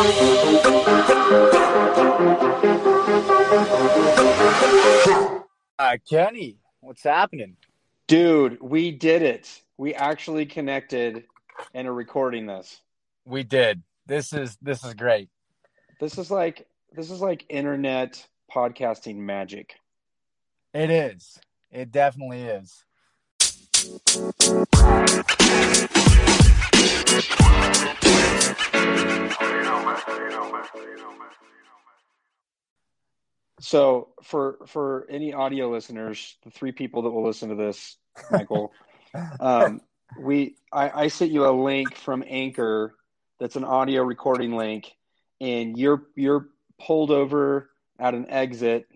Uh, Kenny, what's happening? Dude, we did it. We actually connected and are recording this. We did. This is this is great. This is like this is like internet podcasting magic. It is. It definitely is. So for for any audio listeners, the three people that will listen to this, Michael, um, we I, I sent you a link from Anchor that's an audio recording link, and you're you're pulled over at an exit,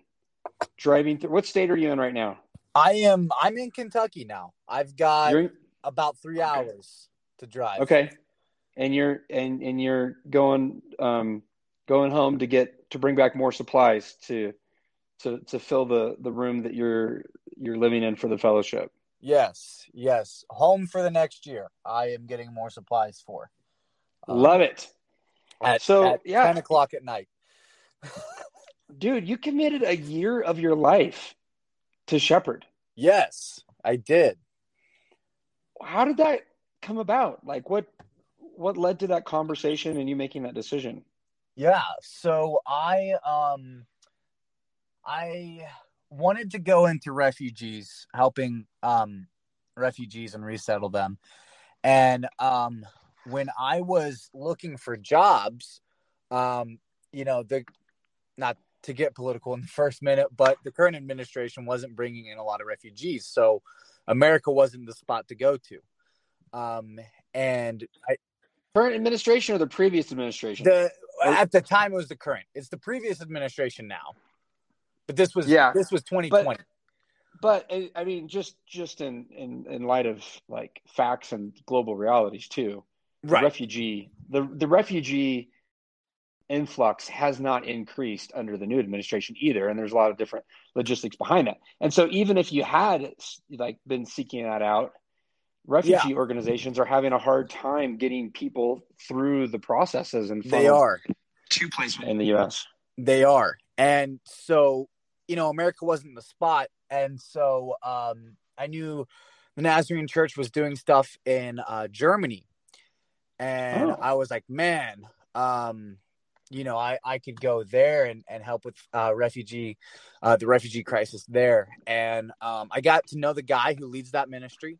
driving through. What state are you in right now? I am I'm in Kentucky now. I've got in, about three hours to drive. okay, and you're and and you're going um going home to get to bring back more supplies to to to fill the the room that you're you're living in for the fellowship. Yes, yes. Home for the next year. I am getting more supplies for. Um, Love it. At, So, at yeah. ten o'clock at night. Dude, you committed a year of your life to Shepherd. Yes, I did. How did that come about? Like what what led to that conversation and you making that decision? Yeah. So I um I wanted to go into refugees, helping um refugees and resettle them. And um when I was looking for jobs, um, you know, the not to get political in the first minute, but the current administration wasn't bringing in a lot of refugees. So America wasn't the spot to go to. Um, and I, Current administration or the previous administration? the at the time it was the current. It's the previous administration now, but this was Yeah, this was 2020. but I- I mean just just in in in light of like facts and global realities too. The right. refugee the the refugee influx has not increased under the new administration either and there's a lot of different logistics behind that and so even if you had like been seeking that out refugee organizations are having a hard time getting people through the processes and They are. to placement in the us They are. And so, you know, America wasn't the spot. And so um, I knew the Nazarene Church was doing stuff in uh, Germany. And Oh. I was like, man, um, you know, I, I could go there and, and help with uh, refugee, uh, the refugee crisis there. And um, I got to know the guy who leads that ministry.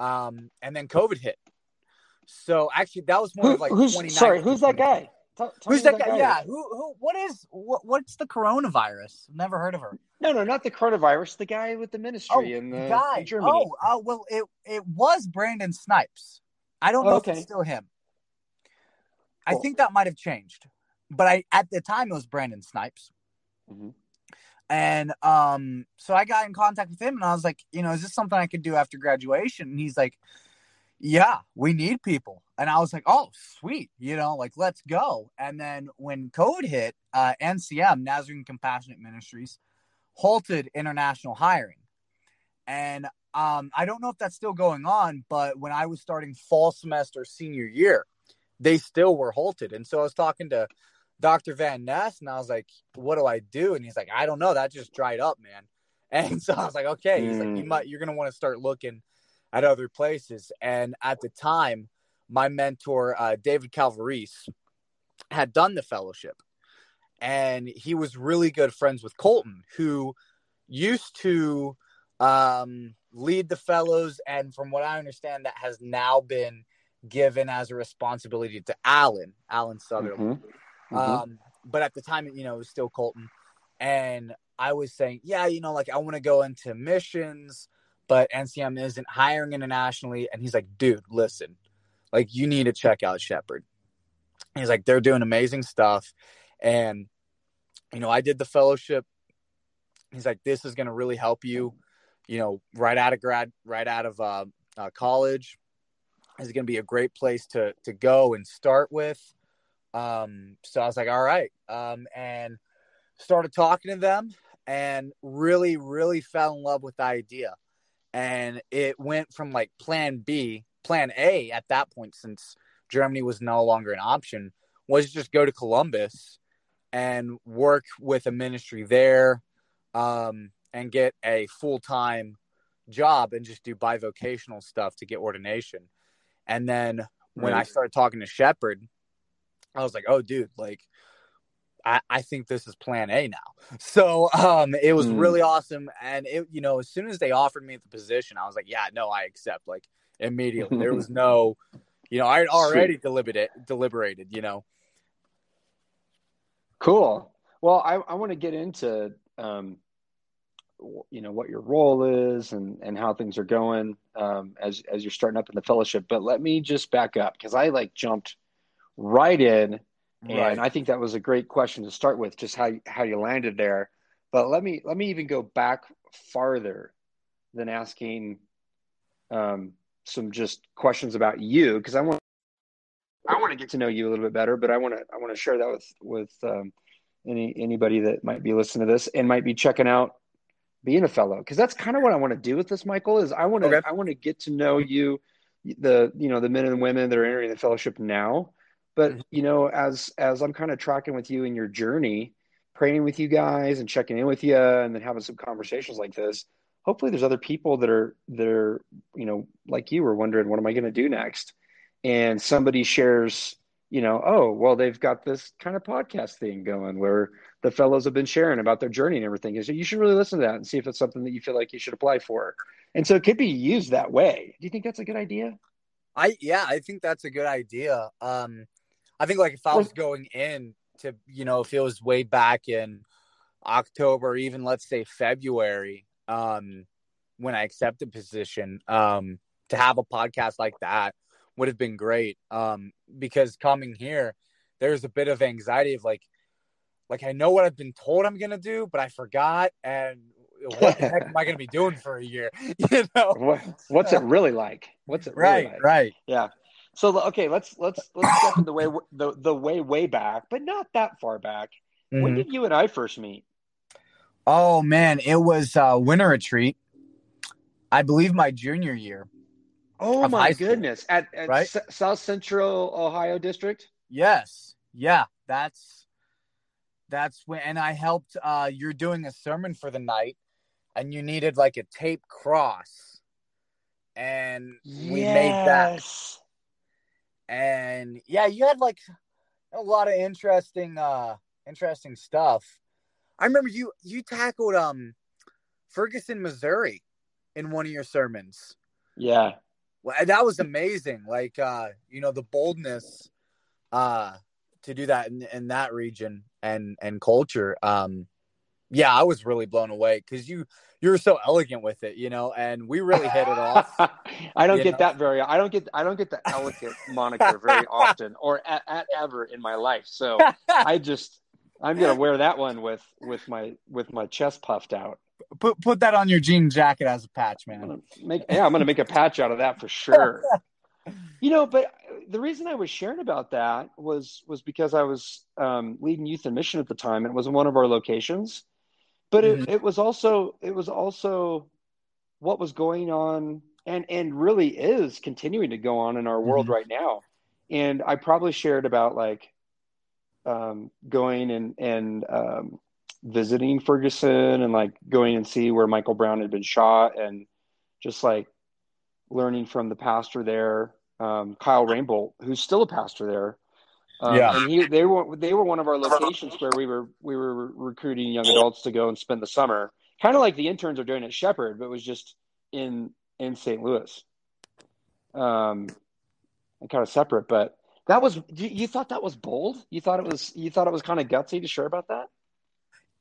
Um, and then COVID hit. So actually, that was more Who, of like who's 2019. sorry who's that guy Tell- tell Who's me that who guy? Yeah. Who? Who? What is? What? What's the coronavirus? Never heard of her. no no not the coronavirus the guy with the ministry in, the, guy. in germany Oh, oh, well, it it was Brandon Snipes. I don't know if Okay. it's still him. I think that might have changed, but I at the time it was Brandon Snipes. Mhm. And um, so I got in contact with him, and I was like, you know, is this something I could do after graduation? And he's like, yeah, we need people. And I was like, oh, sweet, you know, like let's go. And then when COVID hit, uh, NCM Nazarene Compassionate Ministries halted international hiring, and um, I don't know if that's still going on, but when I was starting fall semester senior year, they still were halted. And so I was talking to Dr. Van Ness and I was like, what do I do? And he's like, I don't know. That just dried up, man. And so I was like, okay. He's like, you Mm. might, you're going to want to start looking at other places. And at the time, my mentor, uh, David Calvarese, had done the fellowship. And he was really good friends with Colton, who used to um, lead the fellows. And from what I understand, that has now been given as a responsibility to Alan, Alan Sutherland. Mhm. Mhm. Um, but at the time, you know, it was still Colton. And I was saying, yeah, you know, like I want to go into missions, but NCM isn't hiring internationally. And he's like, dude, listen, like you need to check out Shepherd. He's like, they're doing amazing stuff. And, you know, I did the fellowship. He's like, this is going to really help you, you know, right out of grad, right out of uh, uh, college. Is going to be a great place to to go and start with. Um, so I was like, all right, um, and started talking to them, and really, really fell in love with the idea. And it went from like Plan B, Plan A at that point, since Germany was no longer an option, was just go to Columbus and work with a ministry there um, and get a full time job and just do bivocational stuff to get ordination. And then when right. I started talking to Shepherd, I was like, oh, dude, like, I, I think this is plan A now. So um, it was mm. really awesome. And it, you know, as soon as they offered me the position, I was like, yeah, no, I accept. Like immediately. there was no, you know, I had already deliberated, deliberated, you know. Cool. Well, I, I want to get into, um, you know, what your role is and, and how things are going um, as, as you're starting up in the fellowship. But let me just back up because I like jumped right in Right. And I think that was a great question to start with, just how how you landed there. But let me let me even go back farther than asking um, some just questions about you because I want I want to get to know you a little bit better. But I want to I want to share that with with um, any anybody that might be listening to this and might be checking out being a fellow because that's kind of what I want to do with this. Michael is I want to okay. I want to get to know you, the you know the men and women that are entering the fellowship now but mm-hmm. you know, as as I'm kind of tracking with you in your journey, praying with you guys and checking in with you, and then having some conversations like this, hopefully there's other people that are that are you know like you were wondering what am I going to do next, and somebody shares you know oh well they've got this kind of podcast thing going where the fellows have been sharing about their journey and everything. So you should really listen to that and see if it's something that you feel like you should apply for. And so it could be used that way. Do you think that's a good idea? I yeah i think that's a good idea. Um I think like if I was going in to, you know, if it was way back in October, even let's say February, um, when I accepted position, um, to have a podcast like that would have been great. Um, because coming here, there's a bit of anxiety of like, like I know what I've been told I'm gonna do, but I forgot, and what the heck am I gonna be doing for a year? You know, what, what's it really like? What's it really right? Like? Right. Yeah. So okay, let's let's let's step in the way the the way way back, but not that far back. Mm-hmm. When did you and I first meet? Oh man, it was uh, winter retreat. I believe my junior year. Oh my goodness! At, at right? S- South Central Ohio District. Yes. Yeah. That's that's when, and I helped. Uh, you're doing a sermon for the night, and you needed like a tape cross, and we yes. made that and yeah, you had like a lot of interesting, uh, interesting stuff. I remember you you tackled um Ferguson, Missouri, in one of your sermons. Yeah, well, that was amazing. Like, uh, you know, the boldness uh to do that in, in that region and and culture. Um, yeah, I was really blown away because you you were so elegant with it, you know, and we really hit it off. I don't get know? that very. I don't get. I don't get the elegant moniker very often, or at, at, ever in my life. So I just, I'm gonna wear that one with with my with my chest puffed out. Put put that on your jean jacket as a patch, man. I'm make yeah, I'm gonna make a patch out of that for sure. you know, but the reason I was sharing about that was was because I was um, leading youth and mission at the time, and it was in one of our locations but mm-hmm. it, it was also it was also what was going on and and really is continuing to go on in our world mm-hmm. right now and i probably shared about like um, going and and um, visiting ferguson and like going and see where michael brown had been shot and just like learning from the pastor there um, kyle rainbolt who's still a pastor there um, yeah, and he, they were they were one of our locations where we were we were recruiting young adults to go and spend the summer, kind of like the interns are doing at Shepherd, but it was just in in St. Louis, um, and kind of separate. But that was you, you thought that was bold. You thought it was you thought it was kind of gutsy to share about that.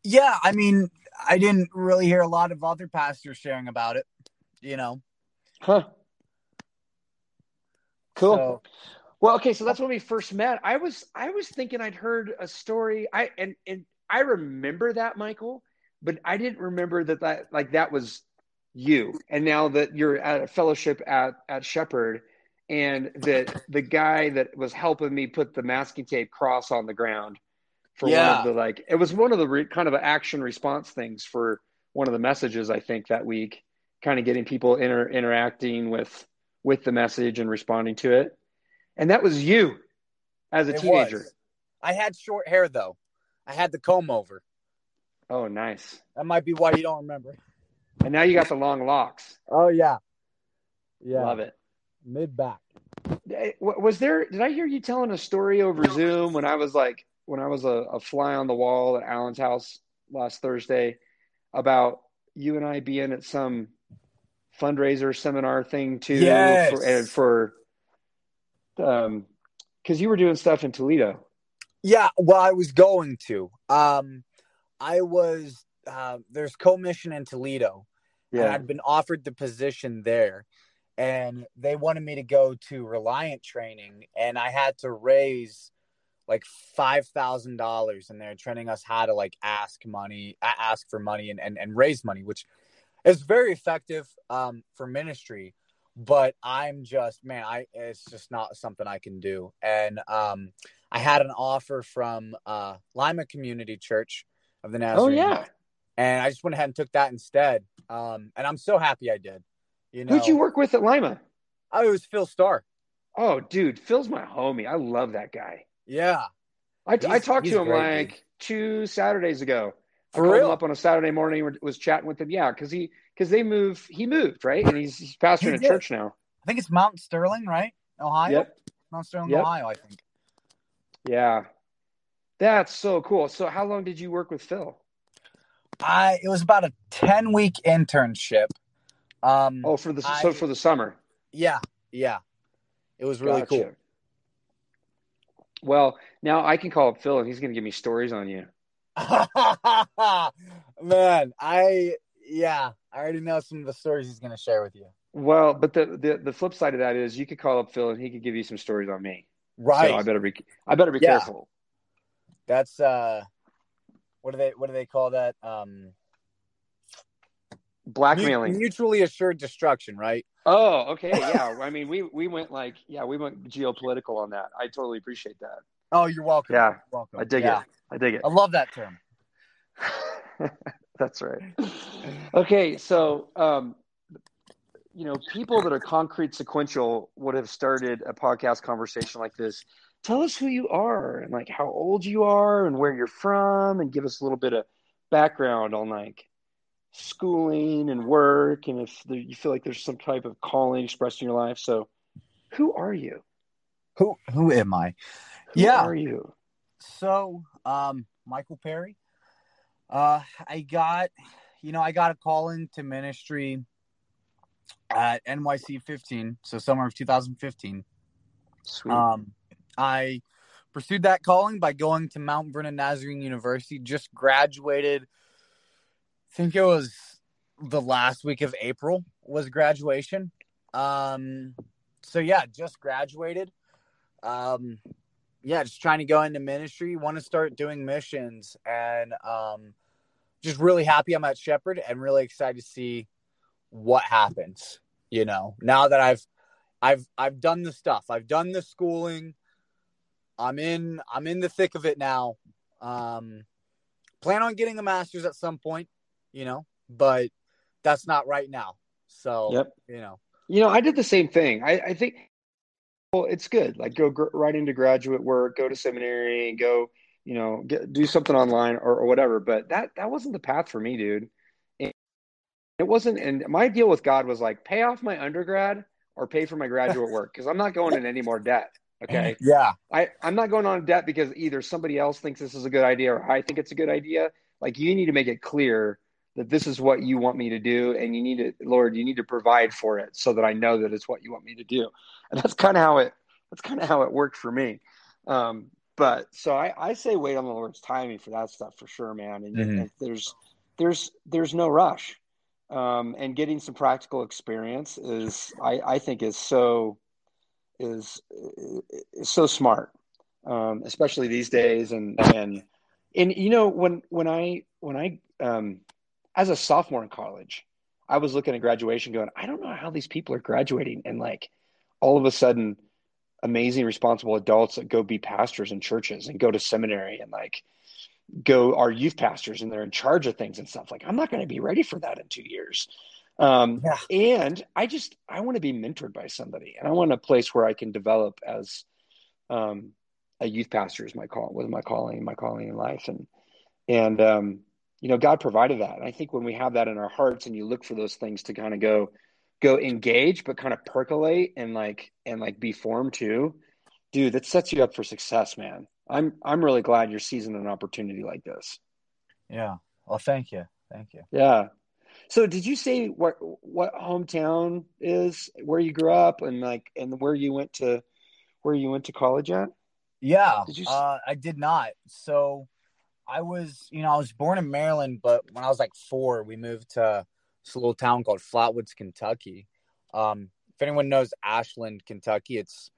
Yeah, I mean, I didn't really hear a lot of other pastors sharing about it. You know, huh? Cool. So, well, okay, so that's when we first met. I was I was thinking I'd heard a story. I and and I remember that Michael, but I didn't remember that that like that was you. And now that you're at a fellowship at at Shepherd, and that the guy that was helping me put the masking tape cross on the ground for yeah. one of the like it was one of the re, kind of action response things for one of the messages I think that week, kind of getting people inter, interacting with with the message and responding to it and that was you as a it teenager. Was. I had short hair though. I had the comb over. Oh, nice. That might be why you don't remember. And now you got the long locks. Oh yeah, yeah. Love it. Mid back. Was there? Did I hear you telling a story over Zoom when I was like when I was a, a fly on the wall at Alan's house last Thursday about you and I being at some fundraiser seminar thing too Yes. for, and for um because you were doing stuff in Toledo. Yeah, well, I was going to. Um, I was. Uh, there's co-mission in Toledo, and I'd been offered the position there, and they wanted me to go to Reliant training, and I had to raise like five thousand dollars, and they're training us how to like ask money, ask for money, and and, and raise money, which is very effective um, for ministry. But I'm just man, I it's just not something I can do, and um, I had an offer from uh, Lima Community Church of the Nazarene. Oh yeah. and I just went ahead and took that instead. Um, and I'm so happy I did. You know, Who'd you work with at Lima? Oh, it was Phil Starr. Oh, dude, Phil's my homie. I love that guy. Yeah, I, I talked to him great, like dude. two Saturdays ago. For I called real? him up on a Saturday morning. Was chatting with him. Yeah, because he because they move. He moved right, and he's he's pastoring He a did. church now. I think it's Mount Sterling, right? Ohio. Yep. Mount Sterling, Yep. Ohio. I think. Yeah, that's so cool. So, how long did you work with Phil? I it was about a ten week internship. Um, Oh, for the I- so for the summer. yeah, yeah, it was really Gotcha. Well, now I can call up Phil, and he's going to give me stories on you. Man, I yeah, I already know some of the stories he's going to share with you. Well, but the, the the flip side of that is you could call up Phil, and he could give you some stories on me. Right. So I better be I better be Yeah. careful. That's uh, what do they what do they call that? Um, Blackmailing. mutually assured destruction, right? Oh, okay, yeah. I mean, we we went like, yeah, we went geopolitical on that. I totally appreciate that. Oh, you're welcome. Yeah, You're welcome. I dig Yeah. it. I dig it. I love that term. That's right. Okay, so um, you know, people that are concrete sequential would have started a podcast conversation like this. Tell us who you are and like how old you are and where you're from, and give us a little bit of background on like schooling and work, and if there, you feel like there's some type of calling expressed in your life. So, who are you? Who who am I? Who Yeah. are you? So, um, Michael Perry. Uh, I got, you know, I got a call into ministry at NYC 15, so summer of 2015. Sweet. Um, I pursued that calling by going to Mount Vernon Nazarene University. Just graduated. I think it was the last week of April was graduation. Um, so yeah, just graduated. Um, yeah, just trying to go into ministry. Want to start doing missions, and um, just really happy I'm at Shepherd, and really excited to see what happens. You know, now that I've I've I've done the stuff. I've done the schooling. I'm in I'm in the thick of it now. Um plan on getting a master's at some point, you know, but that's not right now. So, Yep. you know. You know, I did the same thing. I, I think, well, it's good. Like, go gr- right into graduate work, go to seminary, go, you know, get, do something online or, or whatever. But that that wasn't the path for me, dude. And it wasn't. And my deal with God was like, pay off my undergrad or pay for my graduate work because I'm not going in any more debt. Okay. Yeah. I, I'm not going on debt because either somebody else thinks this is a good idea or I think it's a good idea. Like you need to make it clear that this is what you want me to do and you need to Lord, you need to provide for it so that I know that it's what you want me to do. And that's kind of how it that's kind of how it worked for me. Um, but so I, I say wait on the Lord's timing for that stuff for sure, man. And, Mhm. and there's there's there's no rush. Um, and getting some practical experience is I, I think is so is, is so smart, um, especially these days. And and and you know when when I when I um, as a sophomore in college, I was looking at graduation, going, I don't know how these people are graduating, and like all of a sudden, amazing responsible adults that go be pastors in churches and go to seminary and like go are youth pastors and they're in charge of things and stuff. Like I'm not going to be ready for that in two years. Um, Yeah. and I just I want to be mentored by somebody, and I want a place where I can develop as um, a youth pastor is my call was my calling, my calling in life, and and um, you know, God provided that. And I think when we have that in our hearts, and you look for those things to kind of go go engage, but kind of percolate and like and like be formed too, dude, that sets you up for success, man. I'm I'm really glad you're seizing an opportunity like this. Yeah. Well, thank you. Thank you. Yeah. So did you say what what hometown is where you grew up and like and where you went to where you went to college at? Yeah. Did you uh, I did not. So I was, you know, I was born in Maryland, but when I was like 4, we moved to this little town called Flatwoods, Kentucky. Um, if anyone knows Ashland, Kentucky, it's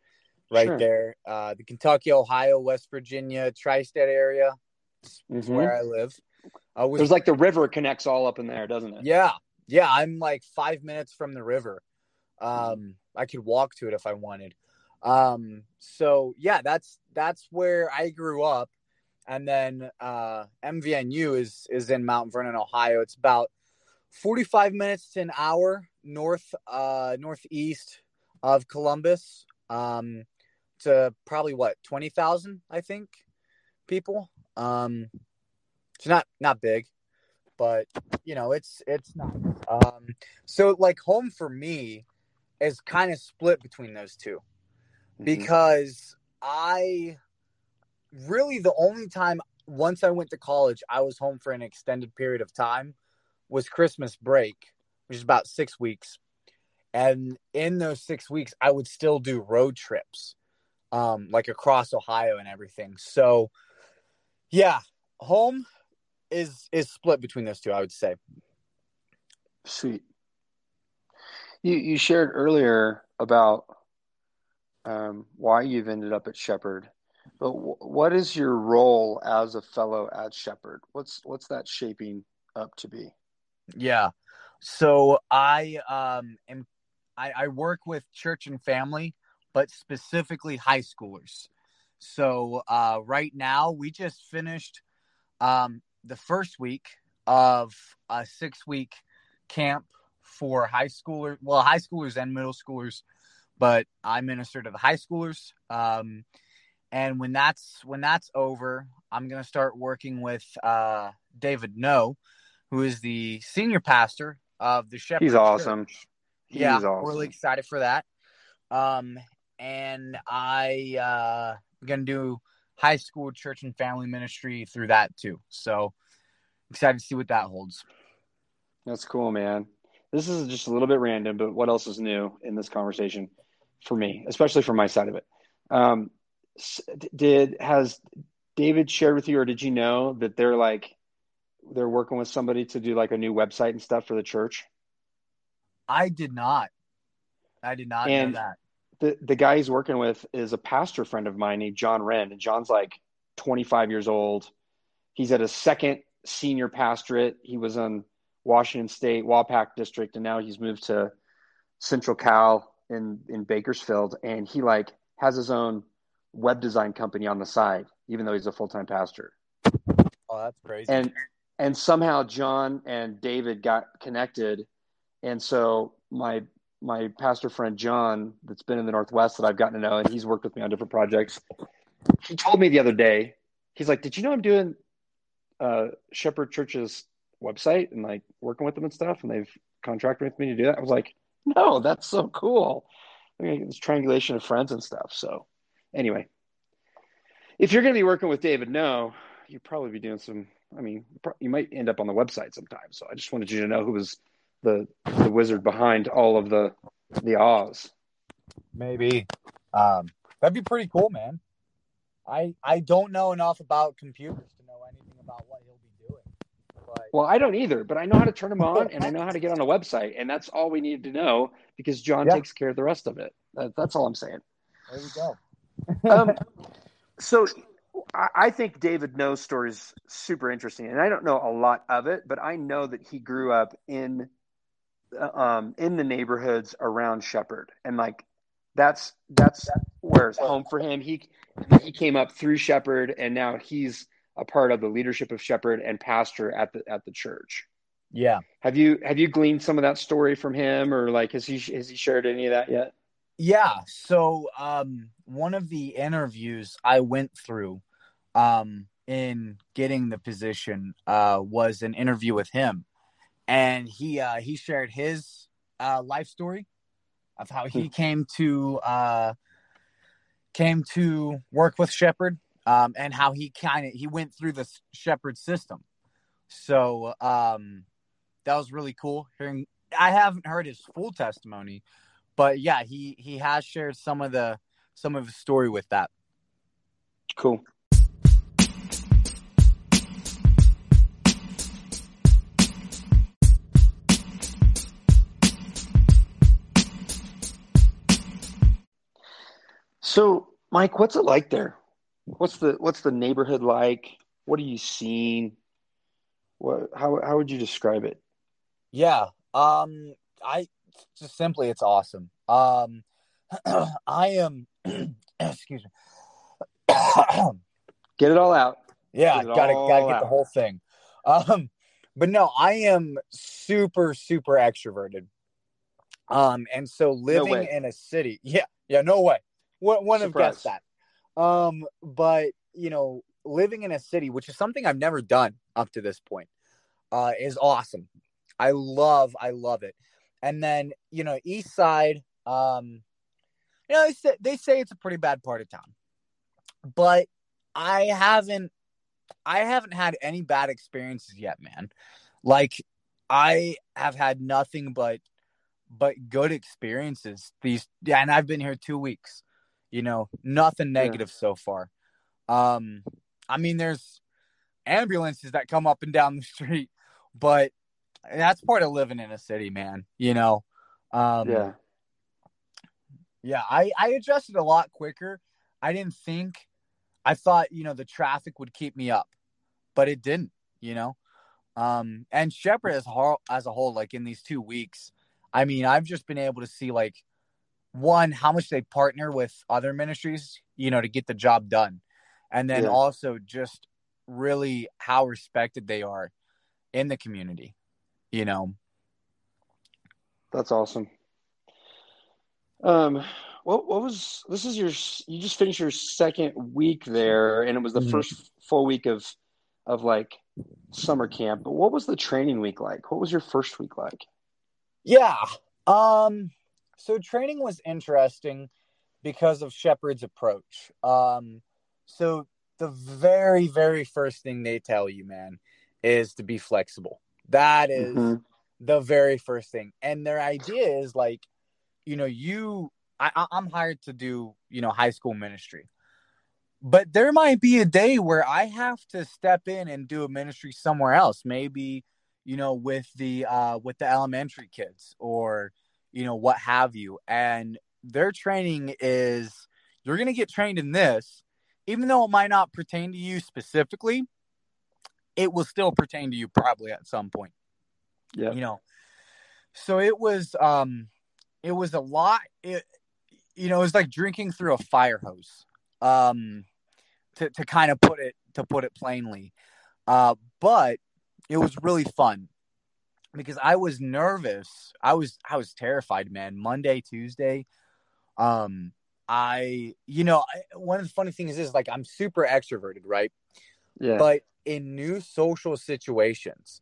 right sure. there. Uh, the Kentucky, Ohio, West Virginia, tri-state area. Mm-hmm. where I live. Uh, was, There's like the river connects all up in there, doesn't it? Yeah, yeah. I'm like five minutes from the river. Um, I could walk to it if I wanted. Um, so yeah, that's that's where I grew up, and then uh, MVNU is is in Mount Vernon, Ohio. It's about 45 minutes to an hour north uh, northeast of Columbus. Um, to probably what 20,000, I think, people. Um, it's not not big, but you know, it's it's not. Um, so like home for me is kind of split between those 2 mm-hmm. because I really the only time once I went to college I was home for an extended period of time was Christmas break, which is about six weeks. And in those six weeks, I would still do road trips, um, like across Ohio and everything. So, yeah, home is is split between those two. I would say. Sweet. You you shared earlier about um, why you've ended up at Shepherd, but w- what is your role as a fellow at Shepherd? What's what's that shaping up to be? Yeah, so I um am I, I work with church and family, but specifically high schoolers. So uh, right now we just finished um, the first week of a six week camp for high schoolers, well, high schoolers and middle schoolers, but I minister to the high schoolers. Um, and when that's when that's over, I'm gonna start working with uh, David No, who is the senior pastor of the Shepherd. He's awesome. He's yeah, awesome. really excited for that. Um, and I uh, am gonna do high school church and family ministry through that too. So excited to see what that holds. That's cool, man. This is just a little bit random, but what else is new in this conversation for me, especially from my side of it? Um, did has David shared with you, or did you know that they're like they're working with somebody to do like a new website and stuff for the church? I did not. I did not and know that the the guy he's working with is a pastor friend of mine named John Wren, and John's like 25 years old. He's at a second senior pastorate. He was on Washington State WaPac district, and now he's moved to Central Cal in in Bakersfield, and he like has his own web design company on the side, even though he's a full time pastor. Oh, that's crazy. And and somehow John and David got connected, and so my my pastor friend John, that's been in the Northwest that I've gotten to know, and he's worked with me on different projects. He told me the other day, he's like, "Did you know I'm doing uh, Shepherd Church's website and like working with them and stuff, and they've contracted with me to do that?" I was like, "No, that's so cool." I mean, it's triangulation of friends and stuff. So, anyway, if you're going to be working with David, no, you'd probably be doing some. I mean, you might end up on the website sometime. So, I just wanted you to know who was the the wizard behind all of the the Oz. Maybe. Um, that'd be pretty cool, man. I I don't know enough about computers to know anything about what he'll be doing. But... Well, I don't either, but I know how to turn them on and I know how to get on a website, and that's all we needed to know because John yeah. takes care of the rest of it. That, that's all I'm saying. There we go. Um, so I, I think David No's story is super interesting, and I don't know a lot of it, but I know that he grew up in um, in the neighborhoods around Shepherd, and like that's that's where it's home for him. He he came up through Shepherd, and now he's a part of the leadership of Shepherd and pastor at the at the church. Yeah. Have you have you gleaned some of that story from him, or like has he has he shared any of that yet? Yeah. So um, one of the interviews I went through um, in getting the position uh, was an interview with him, and he uh, he shared his uh, life story of how he came to uh, came to work with Shepherd um, and how he kind of he went through the Shepherd system. So um, that was really cool hearing. I haven't heard his full testimony, but yeah, he he has shared some of the some of his story with that. Cool. So, Mike, what's it like there? What's the what's the neighborhood like? What are you seeing? What how how would you describe it? Yeah. Um I just simply it's awesome. Um I am excuse me. Get it all out. Yeah, gotta gotta get out. the whole thing. Um but no, I am super, super extroverted. Um, and so living no in a city, yeah, yeah, no way. Wouldn't have guessed that. Um, but you know, living in a city, which is something I've never done up to this point, uh, is awesome. I love, I love it. And then you know, East Side, um, you know, they say, they say it's a pretty bad part of town, but I haven't, I haven't had any bad experiences yet, man. Like I have had nothing but but good experiences these and I've been here 2 weeks. You know, nothing negative yeah. so far. Um, I mean, there's ambulances that come up and down the street, but that's part of living in a city, man. You know, um, yeah, yeah. I I adjusted a lot quicker. I didn't think. I thought you know the traffic would keep me up, but it didn't. You know, um, and Shepherd as whole, as a whole, like in these two weeks, I mean, I've just been able to see like one how much they partner with other ministries you know to get the job done and then yeah. also just really how respected they are in the community you know that's awesome um what what was this is your you just finished your second week there and it was the mm-hmm. first full week of of like summer camp but what was the training week like what was your first week like yeah um so training was interesting because of Shepherd's approach. Um, so the very, very first thing they tell you, man, is to be flexible. That is mm-hmm. the very first thing. And their idea is like, you know, you, I, I'm hired to do, you know, high school ministry. But there might be a day where I have to step in and do a ministry somewhere else, maybe, you know, with the uh with the elementary kids or you know, what have you. And their training is you're going to get trained in this, even though it might not pertain to you specifically, it will still pertain to you probably at some point. Yeah. You know, so it was, um, it was a lot. It, you know, it was like drinking through a fire hose, um, to, to kind of put it, to put it plainly. Uh, but it was really fun because I was nervous. I was I was terrified, man. Monday, Tuesday, um, I you know I, one of the funny things is like I'm super extroverted, right? Yeah. But in new social situations,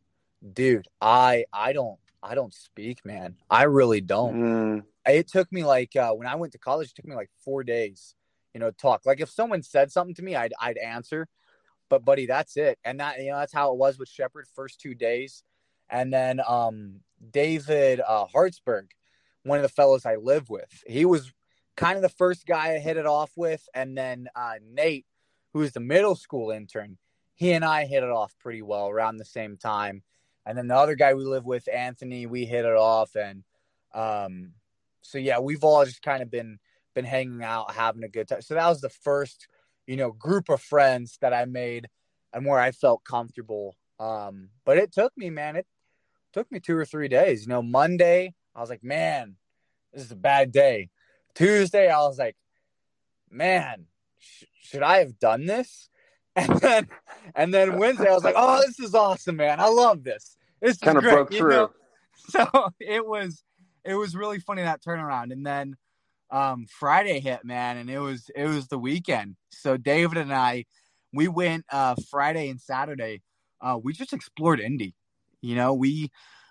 dude, I I don't I don't speak, man. I really don't. Mm. It took me like uh, when I went to college, it took me like four days, you know, talk. Like if someone said something to me, I'd I'd answer, but buddy, that's it. And that you know that's how it was with Shepherd. First two days, and then um, David uh, Hartsburg, one of the fellows I live with, he was kind of the first guy I hit it off with. And then uh, Nate, who's the middle school intern, he and I hit it off pretty well around the same time. And then the other guy we live with, Anthony, we hit it off. And um, so, yeah, we've all just kind of been been hanging out, having a good time. So that was the first, you know, group of friends that I made and where I felt comfortable. Um, but it took me, man, it took me two or three days. You know, Monday, I was like, man, this is a bad day. Tuesday, I was like, man, sh- should I have done this? And then, and then Wednesday, I was like, oh, this is awesome, man. I love this. This kind of broke through. Know? So it was, it was really funny that turnaround. And then, um, Friday hit, man, and it was it was the weekend. So David and I, we went uh, Friday and Saturday. Uh, we just explored Indy. You know, we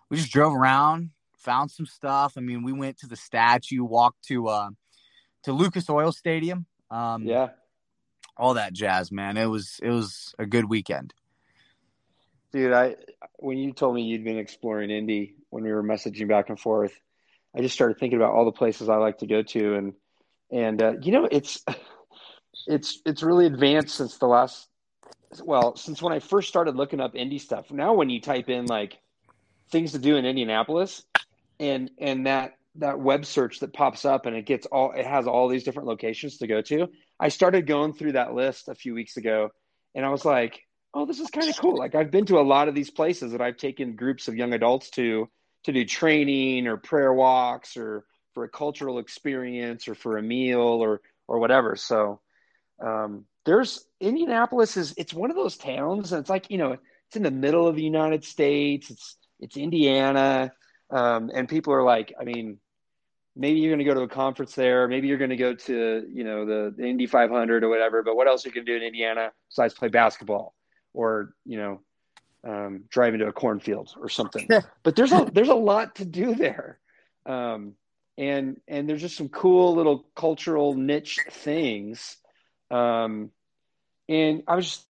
we just drove around, found some stuff. I mean, we went to the statue, walked to uh, to Lucas Oil Stadium. Um, yeah, all that jazz, man. It was it was a good weekend. Dude, I when you told me you'd been exploring Indy when we were messaging back and forth, I just started thinking about all the places I like to go to, and and uh, you know, it's it's it's really advanced since the last well, since when I first started looking up Indy stuff. Now, when you type in like things to do in Indianapolis, and and that that web search that pops up and it gets all it has all these different locations to go to. I started going through that list a few weeks ago, and I was like, oh, this is kind of cool. Like I've been to a lot of these places that I've taken groups of young adults to to do training or prayer walks or for a cultural experience or for a meal or or whatever. So um, there's Indianapolis is it's one of those towns and it's like you know it's in the middle of the United States. It's it's Indiana, um, and people are like, I mean, maybe you're going to go to a conference there. Maybe you're going to go to you know the, the Indy 500 or whatever. But what else are you going to do in Indiana besides play basketball? or you know um, drive into a cornfield or something. but there's a there's a lot to do there, um, and and there's just some cool little cultural niche things. Um, and I was just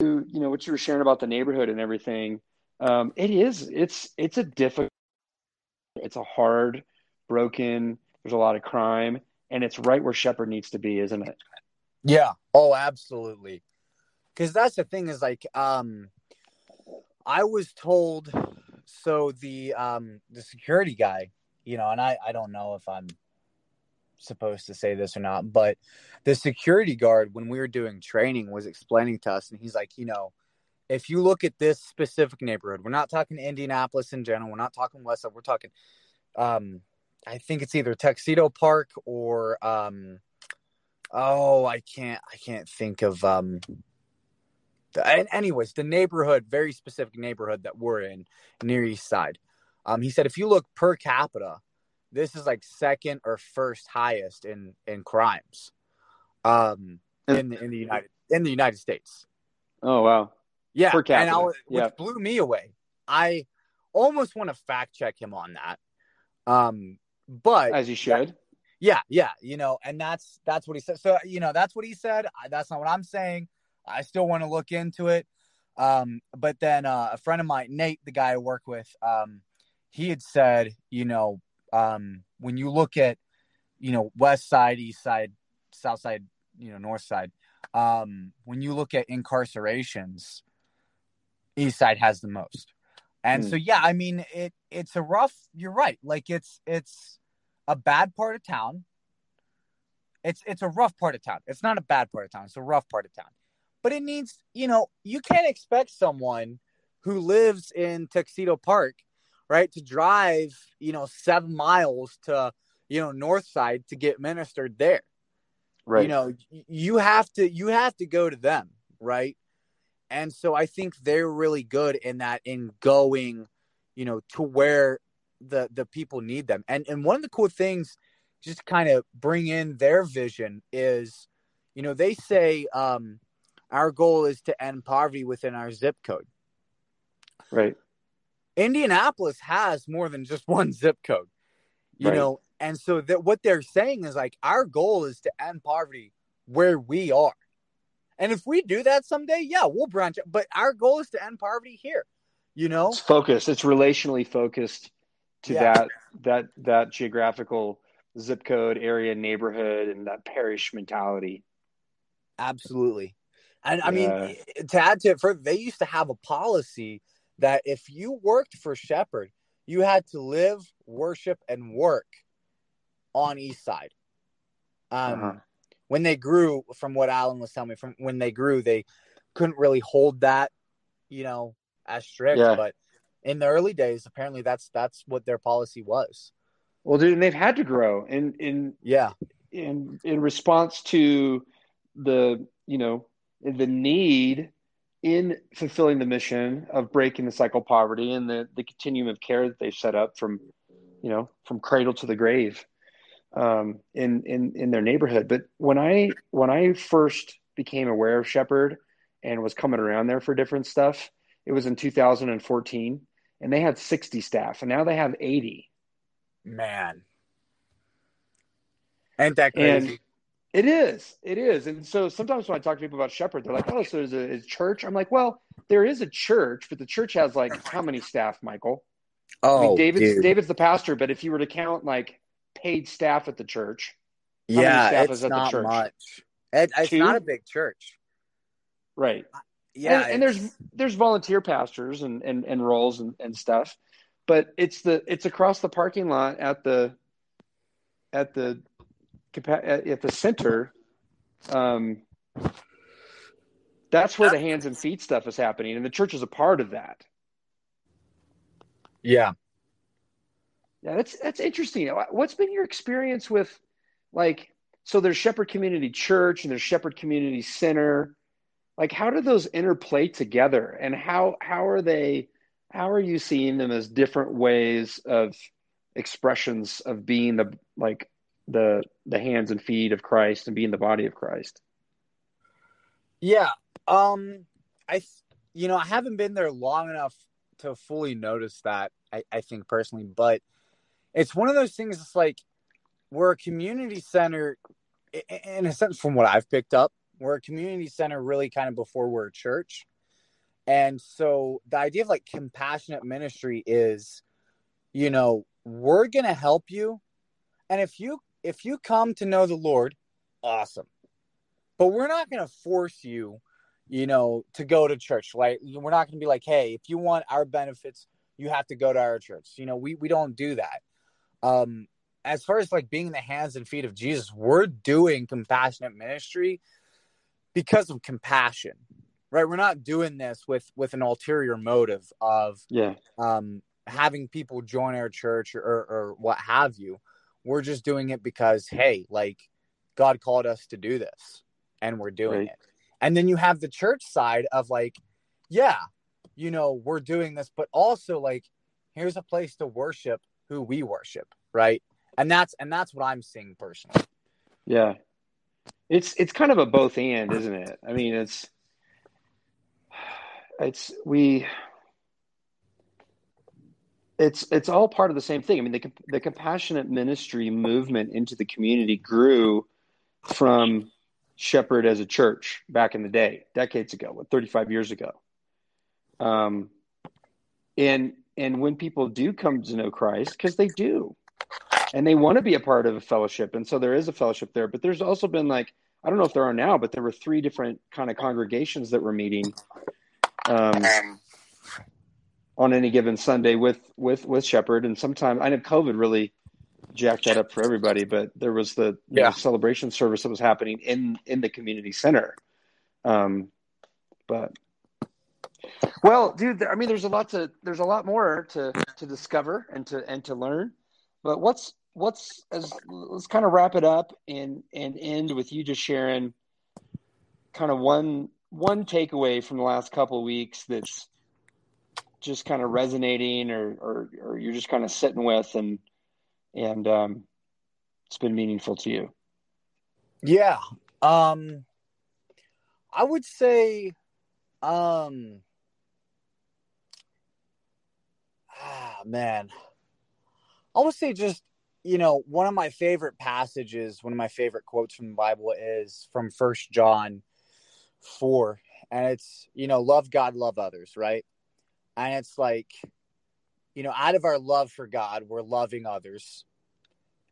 you know what you were sharing about the neighborhood and everything. Um, it is it's it's a difficult, it's a hard, broken. There's a lot of crime, and it's right where Shepherd needs to be, isn't it? Yeah. Oh, absolutely because that's the thing is like um i was told so the um the security guy you know and i i don't know if i'm supposed to say this or not but the security guard when we were doing training was explaining to us and he's like you know if you look at this specific neighborhood we're not talking indianapolis in general we're not talking west side we're talking um i think it's either tuxedo park or um oh i can't i can't think of um and anyways, the neighborhood, very specific neighborhood that we're in near East Side. Um, he said if you look per capita, this is like second or first highest in in crimes, um, in the, in the United in the United States. Oh wow! Yeah, per capita. and I, which yeah. blew me away. I almost want to fact check him on that. Um, but as you should. That, yeah, yeah, you know, and that's that's what he said. So you know, that's what he said. That's not what I'm saying. I still want to look into it. Um, but then uh, a friend of mine, Nate, the guy I work with, um, he had said, you know, um, when you look at, you know, west side, east side, south side, you know, north side, um, when you look at incarcerations, east side has the most. And mm. so, yeah, I mean, it it's a rough. You're right. Like it's it's a bad part of town. It's it's a rough part of town. It's not a bad part of town. It's a rough part of town but it needs, you know, you can't expect someone who lives in Tuxedo Park, right, to drive, you know, seven miles to, you know, North Side to get ministered there. Right. You know, you have to you have to go to them, right? And so I think they're really good in that in going, you know, to where the the people need them. And and one of the cool things just kind of bring in their vision is, you know, they say um our goal is to end poverty within our zip code. Right. Indianapolis has more than just one zip code, you right. know, and so that what they're saying is like our goal is to end poverty where we are. And if we do that someday, yeah, we'll branch out. But our goal is to end poverty here. You know, it's focused. It's relationally focused to yeah. that that that geographical zip code area neighborhood and that parish mentality. Absolutely. And I mean, yeah. to add to it further, they used to have a policy that if you worked for Shepherd, you had to live, worship, and work on East Side. Um, uh-huh. When they grew, from what Alan was telling me, from when they grew, they couldn't really hold that, you know, as strict. Yeah. But in the early days, apparently that's that's what their policy was. Well, dude, and they've had to grow in in yeah in in response to the you know the need in fulfilling the mission of breaking the cycle of poverty and the, the continuum of care that they've set up from you know from cradle to the grave um, in in in their neighborhood. But when I when I first became aware of Shepherd and was coming around there for different stuff, it was in 2014, and they had 60 staff, and now they have 80. Man, ain't that crazy? And it is, it is. And so sometimes when I talk to people about Shepherd, they're like, "Oh, so there's a, a church?" I'm like, "Well, there is a church, but the church has like how many staff, Michael?" Oh, I mean, David's dude. David's the pastor, but if you were to count like paid staff at the church, many yeah, staff it's is at the not church? much. It, it's Two? not a big church. right? Yeah, and, and there's there's volunteer pastors and, and, and roles and, and stuff, but it's the it's across the parking lot at the at the at, at the center. Um, that's where the hands and feet stuff is happening, and the church is a part of that. yeah. Yeah, that's that's interesting. What's been your experience with like so there's Shepherd Community Church and there's Shepherd Community Center. Like how do those interplay together and how how are they how are you seeing them as different ways of expressions of being the like the the hands and feet of Christ and being the body of Christ? Yeah. Um I you know, I haven't been there long enough to fully notice that, I, I think personally, but it's one of those things it's like we're a community center in a sense from what I've picked up. We're a community center really kind of before we're a church. And so the idea of like compassionate ministry is, you know, we're gonna help you. And if you if you come to know the Lord, awesome. But we're not gonna force you, you know, to go to church. Like we're not gonna be like, hey, if you want our benefits, you have to go to our church. You know, we we don't do that. Um as far as like being the hands and feet of Jesus, we're doing compassionate ministry because of compassion right we're not doing this with with an ulterior motive of Yeah. um having people join our church or or what have you we're just doing it because hey like god called us to do this and we're doing Right. it and then you have the church side of like yeah you know we're doing this but also like here's a place to worship who we worship right and that's and that's what i'm seeing personally Yeah. It's it's kind of a both and, isn't it? I mean, it's it's we it's it's all part of the same thing. I mean, the the compassionate ministry movement into the community grew from Shepherd as a church back in the day, decades ago, what 35 years ago. Um and and when people do come to know Christ, because they do, and they want to be a part of a fellowship and so there is a fellowship there but there's also been like i don't know if there are now but there were three different kind of congregations that were meeting um, on any given sunday with with with shepherd and sometimes i know covid really jacked that up for everybody but there was the know, celebration service that was happening in in the community center um but well dude i mean there's a lot to there's a lot more to to discover and to and to learn but what's what's as let's kind of wrap it up and and end with you just sharing kind of one one takeaway from the last couple of weeks that's just kind of resonating or or, or you're just kind of sitting with and and um it's been meaningful to you Yeah. Um I would say um man. I would say just you know, one of my favorite passages, one of my favorite quotes from the Bible is from First John 4 and it's, you know, love God, love others, right? And it's like you know, out of our love for God, we're loving others.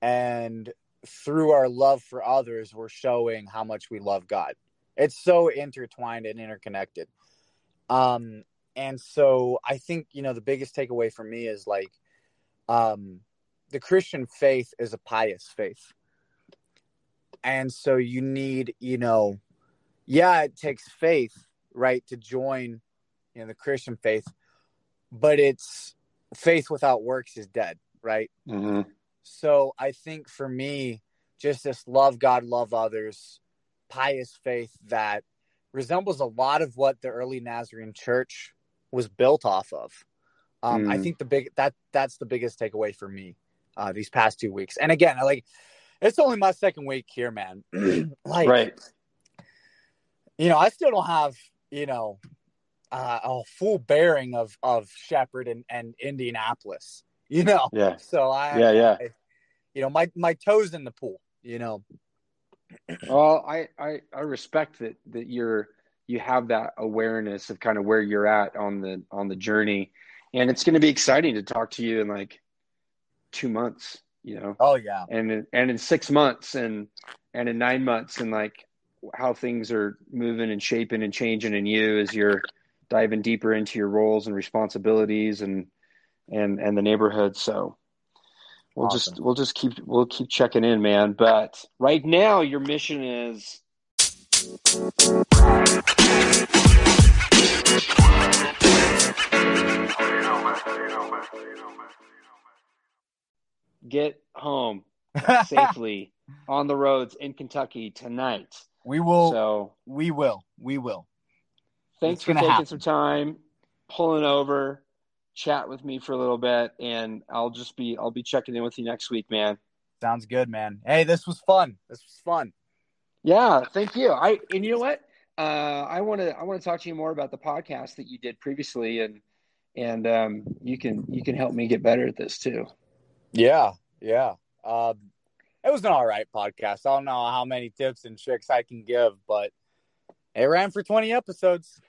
And through our love for others, we're showing how much we love God. It's so intertwined and interconnected. Um, and so I think, you know, the biggest takeaway for me is like, um, the Christian faith is a pious faith. And so you need, you know, yeah, it takes faith, right, to join, you know, the Christian faith, but it's faith without works is dead, right? mm-hmm. So I think for me, just this love God, love others, pious faith that resembles a lot of what the early Nazarene church was built off of. Um, I Mm. think the big that that's the biggest takeaway for me uh, these past two weeks. And again, I like it's only my second week here, man. like, right. you know, I still don't have, you know, uh, a full bearing of of Shepherd and, and Indianapolis. You know, Yeah. so I, Yeah, yeah. I- you know, my my toes in the pool. You know, Well, I, I, I respect that that you're you have that awareness of kind of where you're at on the on the journey, and it's going to be exciting to talk to you in like two months, you know, oh yeah, and and in six months and and in nine months, and like how things are moving and shaping and changing in you as you're diving deeper into your roles and responsibilities and and and the neighborhood. So we'll just we'll just keep we'll keep checking in, man. But right now, your mission is get home safely on the roads in Kentucky tonight. we will, So we will, we will. thanks It's for taking happen. some time, pulling over, chat with me for a little bit, and I'll just be I'll be checking in with you next week, man. Sounds good, man. Hey, this was fun. This was fun. Yeah, thank you. I and you know what? Uh, I want to I want to talk to you more about the podcast that you did previously, and and um, you can you can help me get better at this too. Yeah, yeah. Um, it was an all right podcast. I don't know how many tips and tricks I can give, but it ran for 20 episodes.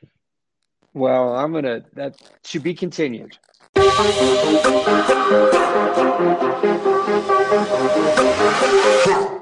Well, I'm gonna that should be continued.